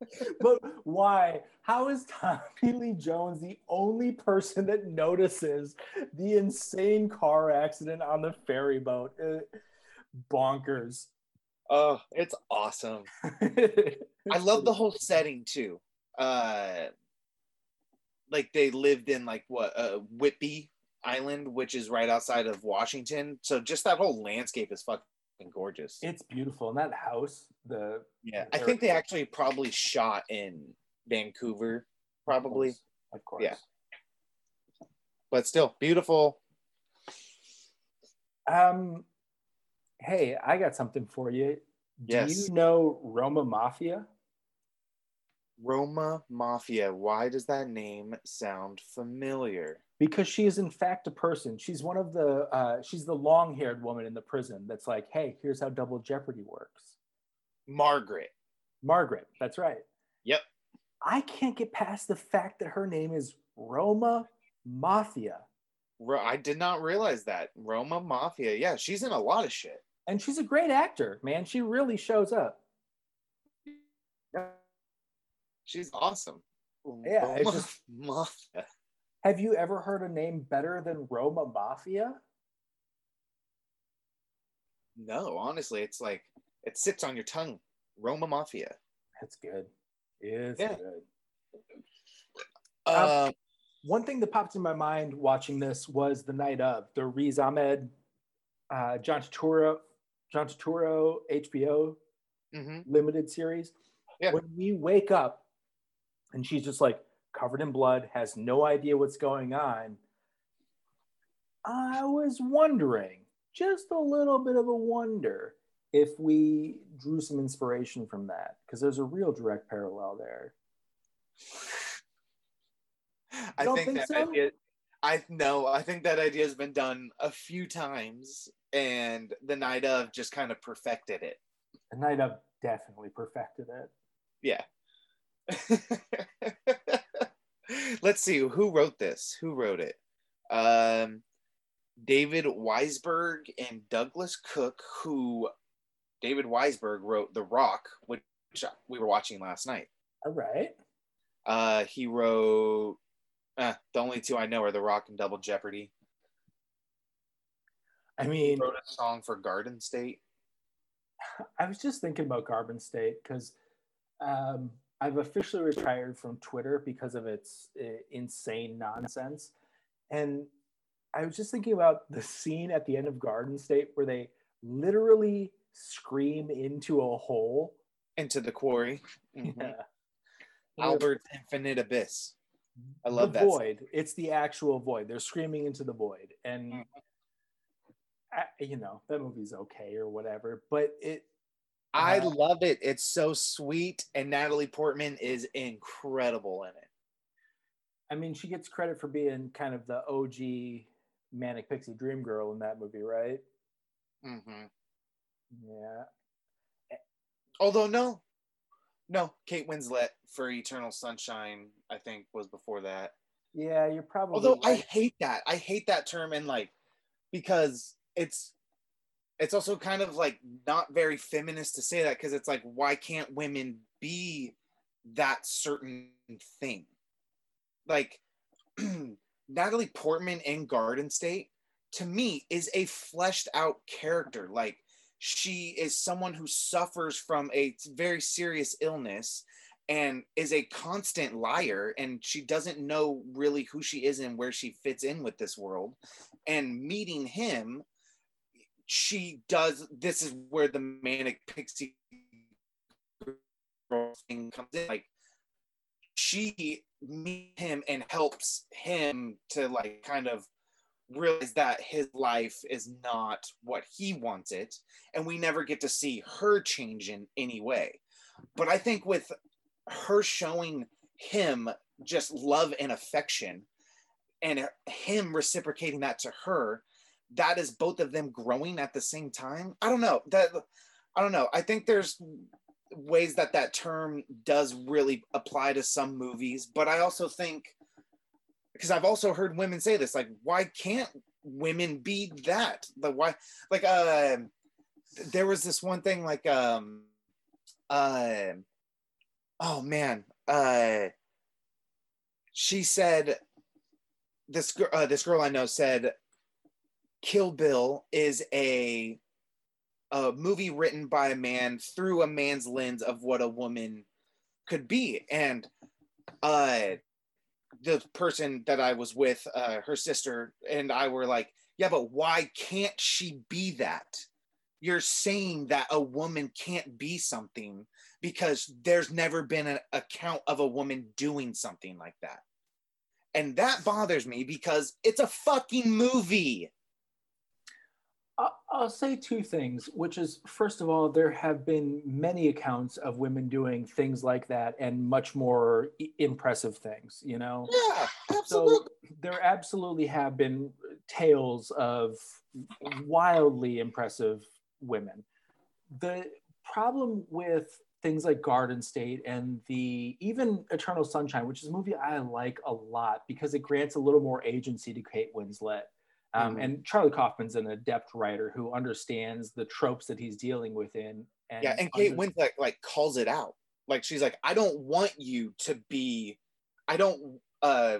but why? How is Tommy Lee Jones the only person that notices the insane car accident on the ferry boat? Uh, bonkers. Oh, it's awesome. I love the whole setting too. Uh like they lived in like what uh Island, which is right outside of Washington. So just that whole landscape is fucking gorgeous. It's beautiful. And that house, the yeah, I think they actually probably shot in Vancouver, probably. Of course. Of course. Yeah. But still beautiful. Um hey, I got something for you. Do Yes. you know Roma Maffia? Roma Maffia. Why does that name sound familiar? Because she is in fact a person. She's one of the uh, she's the long-haired woman in the prison that's like, hey, here's how double jeopardy works. Margaret. Margaret, that's right. Yep. I can't get past the fact that her name is Roma Maffia. Ro- I did not realize that. Roma Maffia. Yeah, she's in a lot of shit. And she's a great actor, man. She really shows up. She's awesome. Yeah, Roma just- Maffia. Have you ever heard a name better than Roma Maffia? No, honestly, it's like it sits on your tongue. Roma Maffia. That's good. It's Yeah. good. Um, Um, One thing that popped in my mind watching this was the night of the Riz Ahmed, uh, John Turturro, John Turturro HBO mhm. limited series. Yeah. When we wake up and she's just like covered in blood, has no idea what's going on. I was wondering, just a little bit of a wonder, if we drew some inspiration from that, because there's a real direct parallel there. I think, think that so? idea. I no, I think that idea has been done a few times, and the night of just kind of perfected it. The night of definitely perfected it. Yeah. Let's see who wrote this. Who wrote it? Um, David Weisberg and Douglas Cook. Who David Weisberg wrote The Rock, which we were watching last night. All right. Uh, he wrote uh, the only two I know are The Rock and Double Jeopardy. I He mean, wrote a song for Garden State. I was just thinking about Garden State because um, I've officially retired from Twitter because of its uh, insane nonsense. And I was just thinking about the scene at the end of Garden State where they literally scream into a hole. Into the Quarry. Mhm. Yeah. Albert's Infinite Abyss. I love the that. void. It's the actual void. They're screaming into the void, and Mhm. I, you know that movie's okay or whatever, but it. I Uh, love it. It's so sweet, and Natalie Portman is incredible in it. I mean, she gets credit for being kind of the OG manic pixie dream girl in that movie, right? Mm hmm Yeah. Although no, no, Kate Winslet for Eternal Sunshine, I think was before that. Yeah, you're probably. Although I hate that. I hate that term and like because it's it's also kind of like not very feminist to say that because it's like why can't women be that certain thing? Like Natalie Portman in Garden State to me is a fleshed out character. Like she is someone who suffers from a very serious illness and is a constant liar and she doesn't know really who she is and where she fits in with this world and meeting him she does this is where the manic pixie girl thing comes in. Like she meets him and helps him to like kind of realize that his life is not what he wants it and we never get to see her change in any way. But i think with her showing him just love and affection and him reciprocating that to her that is both of them growing at the same time. I don't know that. I don't know. I think there's ways that that term does really apply to some movies, but I also think because I've also heard women say this, like, why can't women be that? Like, why? Like, uh, there was this one thing, like, um, uh, oh man, uh, she said this girl, uh, this girl I know said, Kill Bill is a a movie written by a man through a man's lens of what a woman could be, and uh, the person that I was with, uh, her sister and I were like, yeah, but why can't she be that? You're saying that a woman can't be something because there's never been an account of a woman doing something like that. And that bothers me because it's a fucking movie. I'll say two things, which is first of all, there have been many accounts of women doing things like that and much more impressive things, you know? Yeah, absolutely. So there absolutely have been tales of wildly impressive women. The problem with things like Garden State and the even Eternal Sunshine, which is a movie I like a lot because it grants a little more agency to Kate Winslet um, mm-hmm. And Charlie Kaufman's an adept writer who understands the tropes that he's dealing with in. And yeah, and Kate under- Winslet like calls it out. Like she's like, I don't want you to be, I don't uh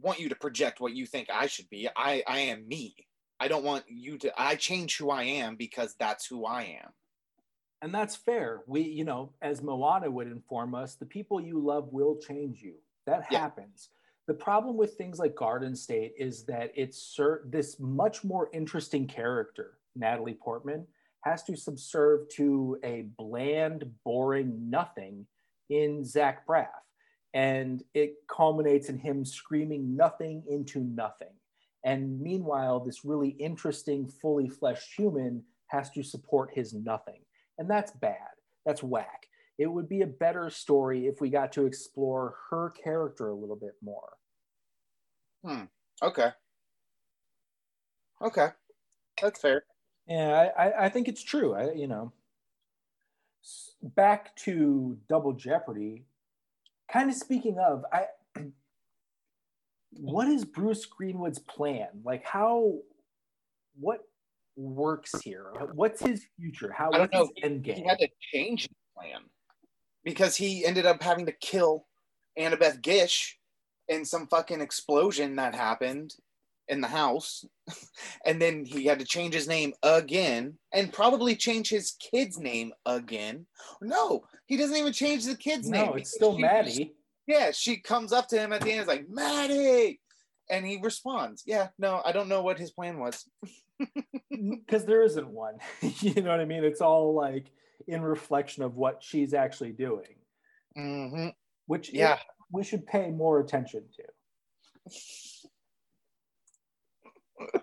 want you to project what you think I should be. I I am me. I don't want you to. I change who I am because that's who I am. And that's fair. We, you know, as Moana would inform us, the people you love will change you. That yeah. happens. The problem with things like Garden State is that it's this much more interesting character, Natalie Portman, has to subserve to a bland, boring nothing in Zach Braff. And it culminates in him screaming nothing into nothing. And meanwhile, this really interesting, fully fleshed human has to support his nothing. And that's bad. That's whack it would be a better story if we got to explore her character a little bit more. Hmm. Okay. Okay. That's fair. Yeah, I, I think it's true. I, you know, back to Double Jeopardy. Kind of speaking of, I, what is Bruce Greenwood's plan? Like, how, what works here? What's his future? How? I don't know. End game? He had to change his plan because he ended up having to kill Annabeth Gish in some fucking explosion that happened in the house. and then he had to change his name again and probably change his kid's name again. No, he doesn't even change the kid's no, name. No, it's still she, Maddie. Yeah, she comes up to him at the end, is like, Maddie. And he responds, Yeah, no, I don't know what his plan was. Because there isn't one. you know what I mean? It's all like in reflection of what she's actually doing. Mm-hmm. Which yeah, we should pay more attention to.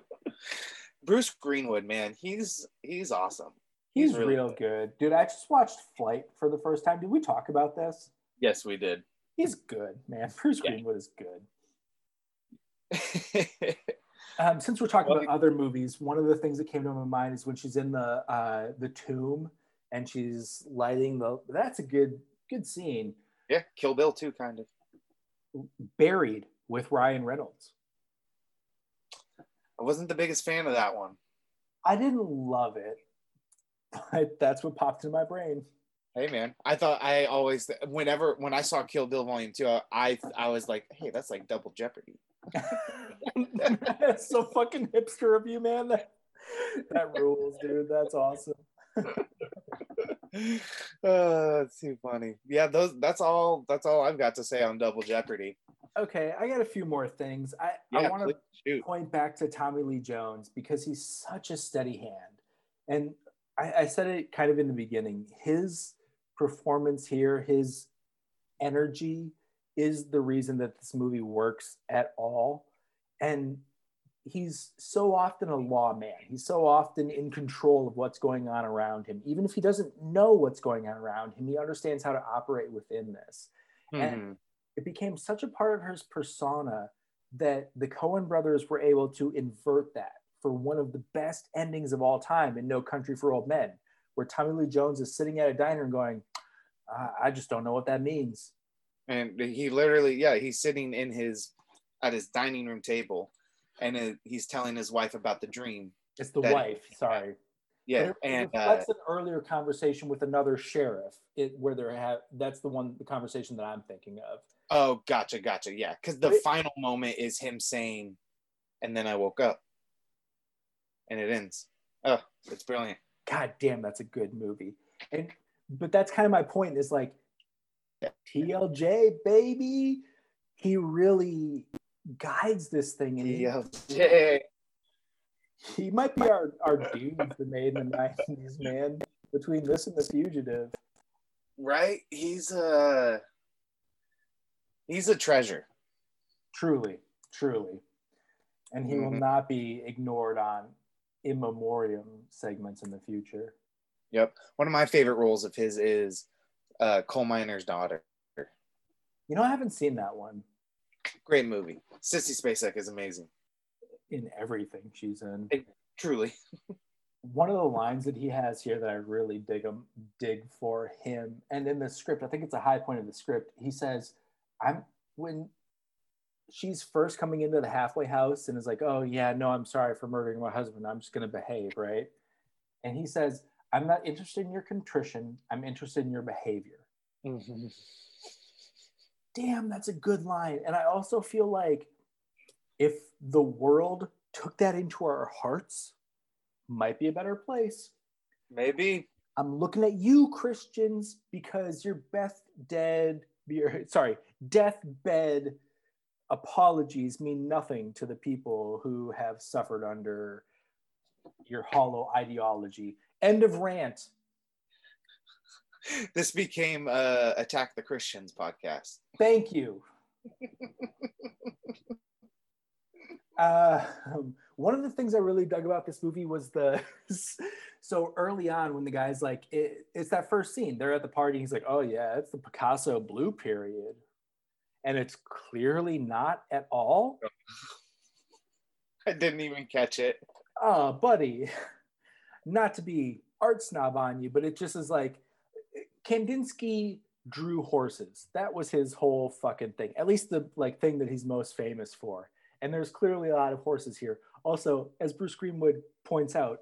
Bruce Greenwood, man, he's he's awesome. He's, he's really real good. good. Dude, I just watched Flight for the first time. Did we talk about this? Yes, we did. He's good, man. Bruce yeah. Greenwood is good. um, since we're talking about other movies, one of the things that came to my mind is when she's in the uh, the tomb and she's lighting the. That's a good good scene. Yeah, Kill Bill too, kind of. Buried with Ryan Reynolds. I wasn't the biggest fan of that one. I didn't love it, but that's what popped in my brain. Hey man, I thought I always whenever when I saw Kill Bill Volume Two, I I was like, hey, that's like Double Jeopardy. that's so fucking hipster of you, man. That that rules, dude. That's awesome. Oh, that's too funny. Yeah, those that's all that's all I've got to say on Double Jeopardy. Okay, I got a few more things. I, yeah, I want to point back to Tommy Lee Jones because he's such a steady hand. And I, I said it kind of in the beginning. His performance here, his energy is the reason that this movie works at all. And he's so often a lawman. He's so often in control of what's going on around him. Even if he doesn't know what's going on around him, he understands how to operate within this. Mm-hmm. And it became such a part of his persona that the Coen brothers were able to invert that for one of the best endings of all time in No Country for Old Men, where Tommy Lee Jones is sitting at a diner and going, I, I just don't know what that means. And he literally, yeah, he's sitting in his at his dining room table, and it, he's telling his wife about the dream. It's the wife, sorry. Yeah, But it and uh, an earlier conversation with another sheriff, it, where they're have that's the one the conversation that I'm thinking of. oh, gotcha, gotcha, yeah, because the it- final moment is him saying, "And then I woke up," and it ends. Oh, it's brilliant. God damn, that's a good movie. And but that's kind of my point is like TLJ baby, he really guides this thing and he, he might be our, our dude that made in the 90s, man. Between this and the fugitive. right. He's a he's a treasure. Truly, truly. And he will Mhm. not be ignored on in memoriam segments in the future. Yep. One of my favorite roles of his is uh, coal miner's daughter. You know, I haven't seen that one Great movie. Sissy Spacek is amazing. in everything she's in. Truly. one of the lines that he has here that I really dig him dig for him, and in the script, I think it's a high point of the script. He says, "I'm when she's first coming into the halfway house and is like, oh yeah, no, I'm sorry for murdering my husband. I'm just gonna behave, right?" And he says, "I'm not interested in your contrition. I'm interested in your behavior." Mm-hmm. Damn, that's a good line. And I also feel like if the world took that into our hearts, might be a better place. Maybe. I'm looking at you, Christians, because your Beth dead, your, sorry, deathbed apologies mean nothing to the people who have suffered under your hollow ideology. End of rant. This became uh, Attack the Christians podcast. Thank you. uh, one of the things I really dug about this movie was the so early on when the guy's like, it, it's that first scene. They're at the party. He's like, oh yeah, it's the Picasso blue period, and it's clearly not at all. I didn't even catch it. Oh, buddy, not to be art snob on you, but it just is like Kandinsky drew horses. That was his whole fucking thing. At least the like thing that he's most famous for. And there's clearly a lot of horses here. Also, as Bruce Greenwood points out,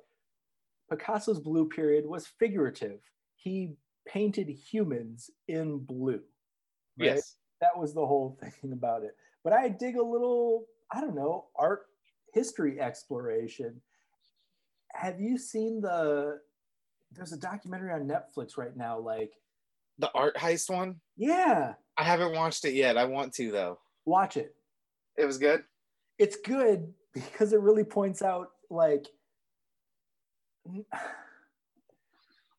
Picasso's blue period was figurative. He painted humans in blue. right? Yes. That was the whole thing about it. But I dig a little, I don't know, art history exploration. Have you seen the there's a documentary on Netflix right now like The art heist one? yeah, I haven't watched it yet. I want to though. watch it. It was good. It's good because it really points out like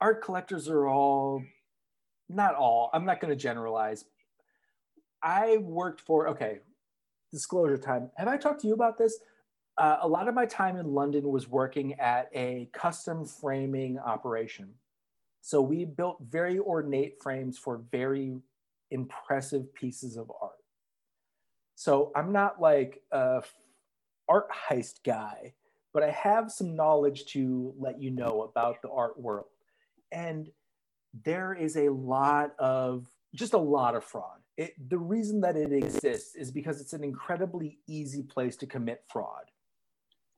art collectors are all not all. I'm not going to generalize. I worked for okay, disclosure time. Have I talked to you about this? Uh, a lot of my time in London was working at a custom framing operation. So we built very ornate frames for very impressive pieces of art. So I'm not like a art heist guy, but I have some knowledge to let you know about the art world. And there is a lot of just a lot of fraud. It, the reason that it exists is because it's an incredibly easy place to commit fraud.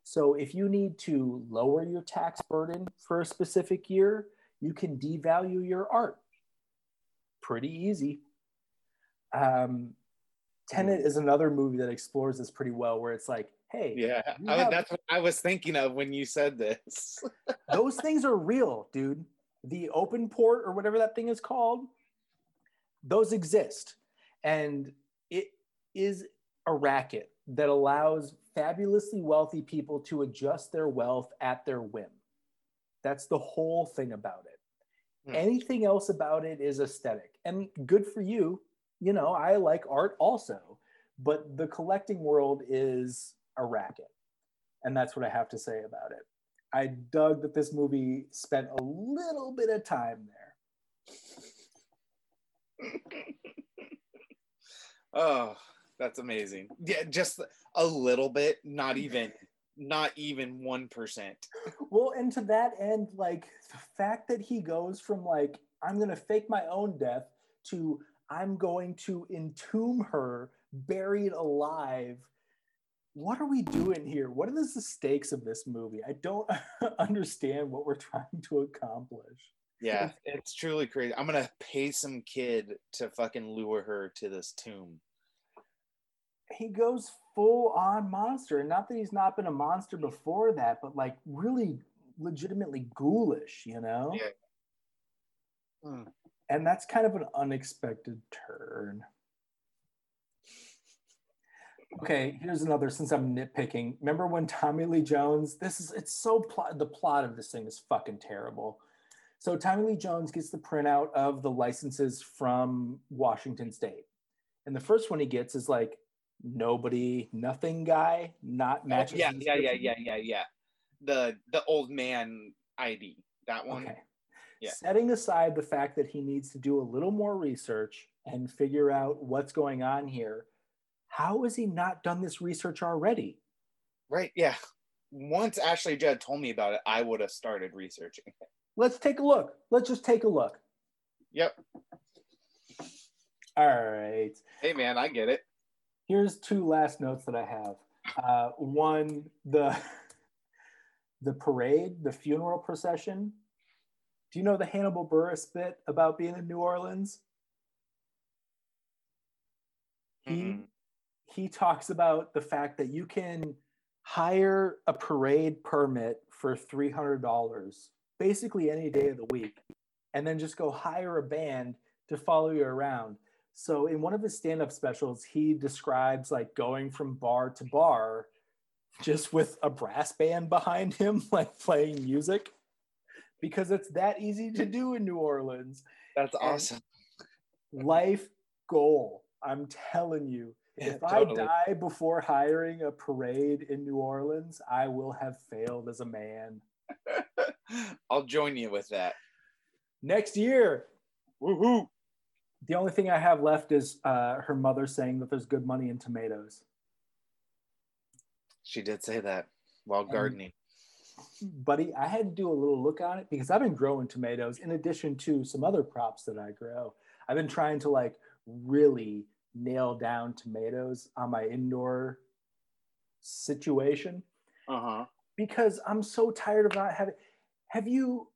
So if you need to lower your tax burden for a specific year, you can devalue your art. Pretty easy. Um, Tenet is another movie that explores this pretty well, where it's like, hey, Yeah. I, have- that's what I was thinking of when you said this. those things are real, dude. The open port or whatever that thing is called, those exist. And it is a racket that allows fabulously wealthy people to adjust their wealth at their whim. That's the whole thing about it. Hmm. Anything else about it is aesthetic and good for you. You know, I like art also, but the collecting world is a racket. And that's what I have to say about it. I dug that this movie spent a little bit of time there. oh, that's amazing. Yeah, just a little bit, not even not even 1%. Well, and to that end, like the fact that he goes from like, I'm going to fake my own death to I'm going to entomb her buried alive. What are we doing here? What are the stakes of this movie? I don't understand what we're trying to accomplish. Yeah, it's truly crazy. I'm gonna pay some kid to fucking lure her to this tomb. He goes full on monster, and not that he's not been a monster before that, but like really legitimately ghoulish, you know? Yeah. Hmm. And that's kind of an unexpected turn. Okay, here's another since I'm nitpicking. Remember when Tommy Lee Jones, this is it's so plot the plot of this thing is fucking terrible. So Tommy Lee Jones gets the printout of the licenses from Washington State. And the first one he gets is like nobody, nothing guy, not Oh, matches. yeah, yeah, yeah, yeah, yeah, yeah. The the old man ID. That one. Okay. Yeah. Setting aside the fact that he needs to do a little more research and figure out what's going on here, how has he not done this research already? Right, yeah. Once Ashley Judd told me about it, I would have started researching. Let's take a look. Let's just take a look. Yep. All right. Hey man, I get it. Here's two last notes that I have. Uh, one, the the parade, the funeral procession. Do you know the Hannibal Buress bit about being in New Orleans? He Mm-mm. he talks about the fact that you can hire a parade permit for three hundred dollars, basically any day of the week, and then just go hire a band to follow you around. So in one of his stand-up specials, he describes like going from bar to bar just with a brass band behind him, like playing music, because it's that easy to do in New Orleans. That's And- awesome. Life goal. I'm telling you. Yeah, if I die before hiring a parade in New Orleans, I will have failed as a man. I'll join you with that. Next year, Woohoo! The only thing I have left is uh, her mother saying that there's good money in tomatoes. She did say that while gardening. Buddy, I had to do a little look on it because I've been growing tomatoes in addition to some other crops that I grow. I've been trying to like really nail down tomatoes on my indoor situation Uh-huh. because I'm so tired of not having. Have you?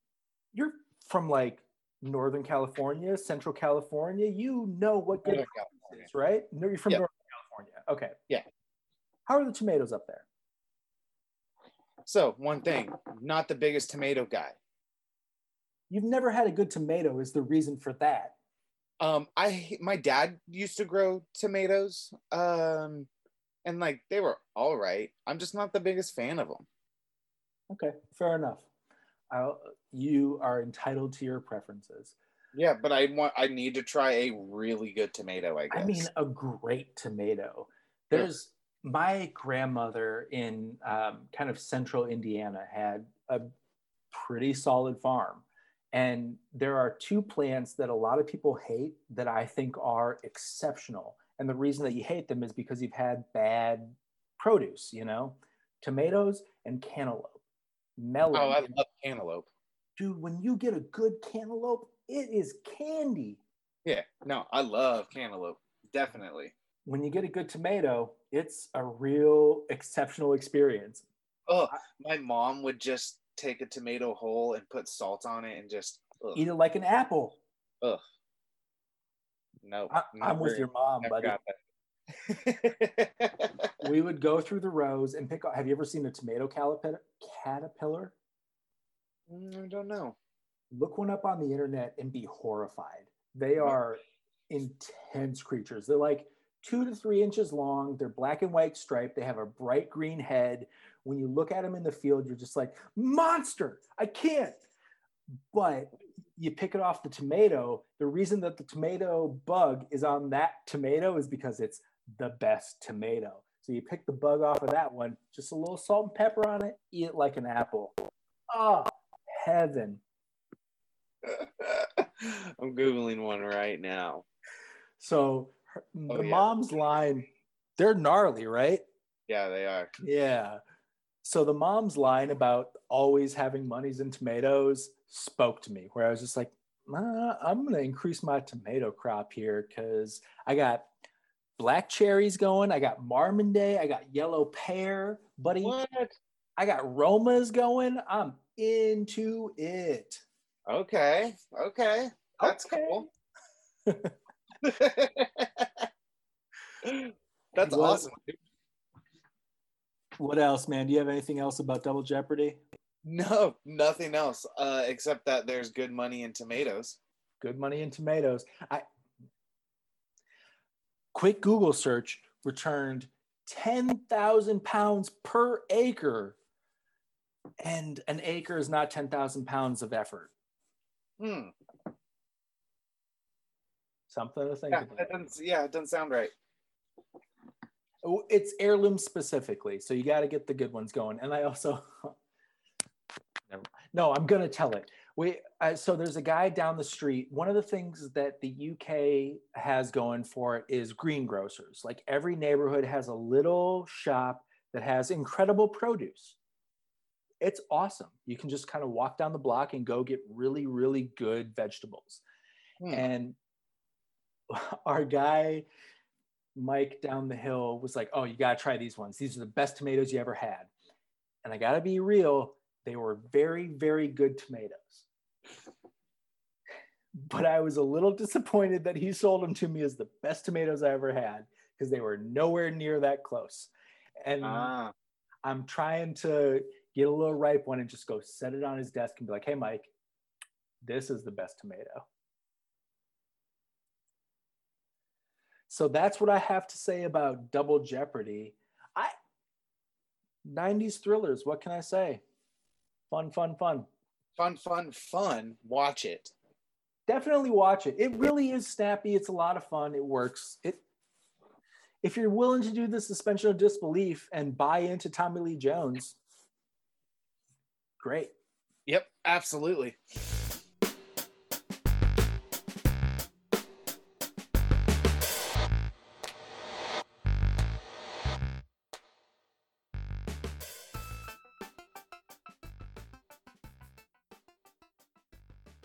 You're from like Northern California, Central California. You know what good is, right? No, you're from Yeah. Northern California. Okay. Yeah. How are the tomatoes up there? So one thing, not the biggest tomato guy. You've never had a good tomato. Is the reason for that? Um, I my dad used to grow tomatoes. Um, and like they were all right. I'm just not the biggest fan of them. Okay, fair enough. I'll, you are entitled to your preferences. Yeah, but I want I need to try a really good tomato, I guess. I mean, a great tomato. Yeah. There's my grandmother in um, kind of central Indiana had a pretty solid farm. And there are two plants that a lot of people hate that I think are exceptional. And the reason that you hate them is because you've had bad produce, you know, tomatoes and cantaloupe. Melon. oh, I love cantaloupe. Dude, when you get a good cantaloupe, it is candy. Yeah, no, I love cantaloupe. Definitely. When you get a good tomato, it's a real exceptional experience. Oh, my mom would just take a tomato whole and put salt on it and just ugh, Eat it like an apple. ugh. No, I, I'm with your mom, buddy. We would go through the rows and pick. Have you ever seen a tomato caterpillar? Caterpillar? Mm, I don't know. Look one up on the internet and be horrified. They are intense creatures. They're like two to three inches long. They're black and white striped. They have a bright green head. When you look at them in the field, you're just like, monster, I can't. But you pick it off the tomato. The reason that the tomato bug is on that tomato is because it's the best tomato. So you pick the bug off of that one, just a little salt and pepper on it, eat it like an apple. Oh, heaven. I'm googling one right now. So her, Oh, the yeah. mom's line, they're gnarly, right? Yeah, they are. Yeah. So the mom's line about always having monies in tomatoes spoke to me, where I was just like, uh, I'm going to increase my tomato crop here because I got black cherries going. I got Marmande. I got yellow pear, buddy. What? I got Romas going. I'm into it. Okay. Okay. That's Okay. cool. That's Well- awesome. What else, man? Do you have anything else about Double Jeopardy? No, nothing else uh, except that there's good money in tomatoes. Good money in tomatoes. I quick Google search returned 10,000 pounds per acre. And an acre is not 10,000 pounds of effort. Hmm. Something to think Yeah, about. yeah, it doesn't sound right. Oh, It's heirloom specifically, so you got to get the good ones going. And I also, no, I'm gonna tell it. We uh, so there's a guy down the street. One of the things that the UK has going for it is greengrocers. Like every neighborhood has a little shop that has incredible produce. It's awesome. You can just kind of walk down the block and go get really, really good vegetables. Hmm. And our guy, Mike down the hill, was like, Oh, you got to try these ones. These are the best tomatoes you ever had. And I got to be real, they were very, very good tomatoes. But I was a little disappointed that he sold them to me as the best tomatoes I ever had because they were nowhere near that close. And Ah, I'm trying to get a little ripe one and just go set it on his desk and be like, hey, Mike, this is the best tomato. So that's what I have to say about Double Jeopardy. I 90s thrillers, what can I say? Fun, fun, fun. fun, fun, fun. Watch it. Definitely watch it. It really is snappy. It's a lot of fun. It works. It if you're willing to do the suspension of disbelief and buy into Tommy Lee Jones, great. Yep, absolutely.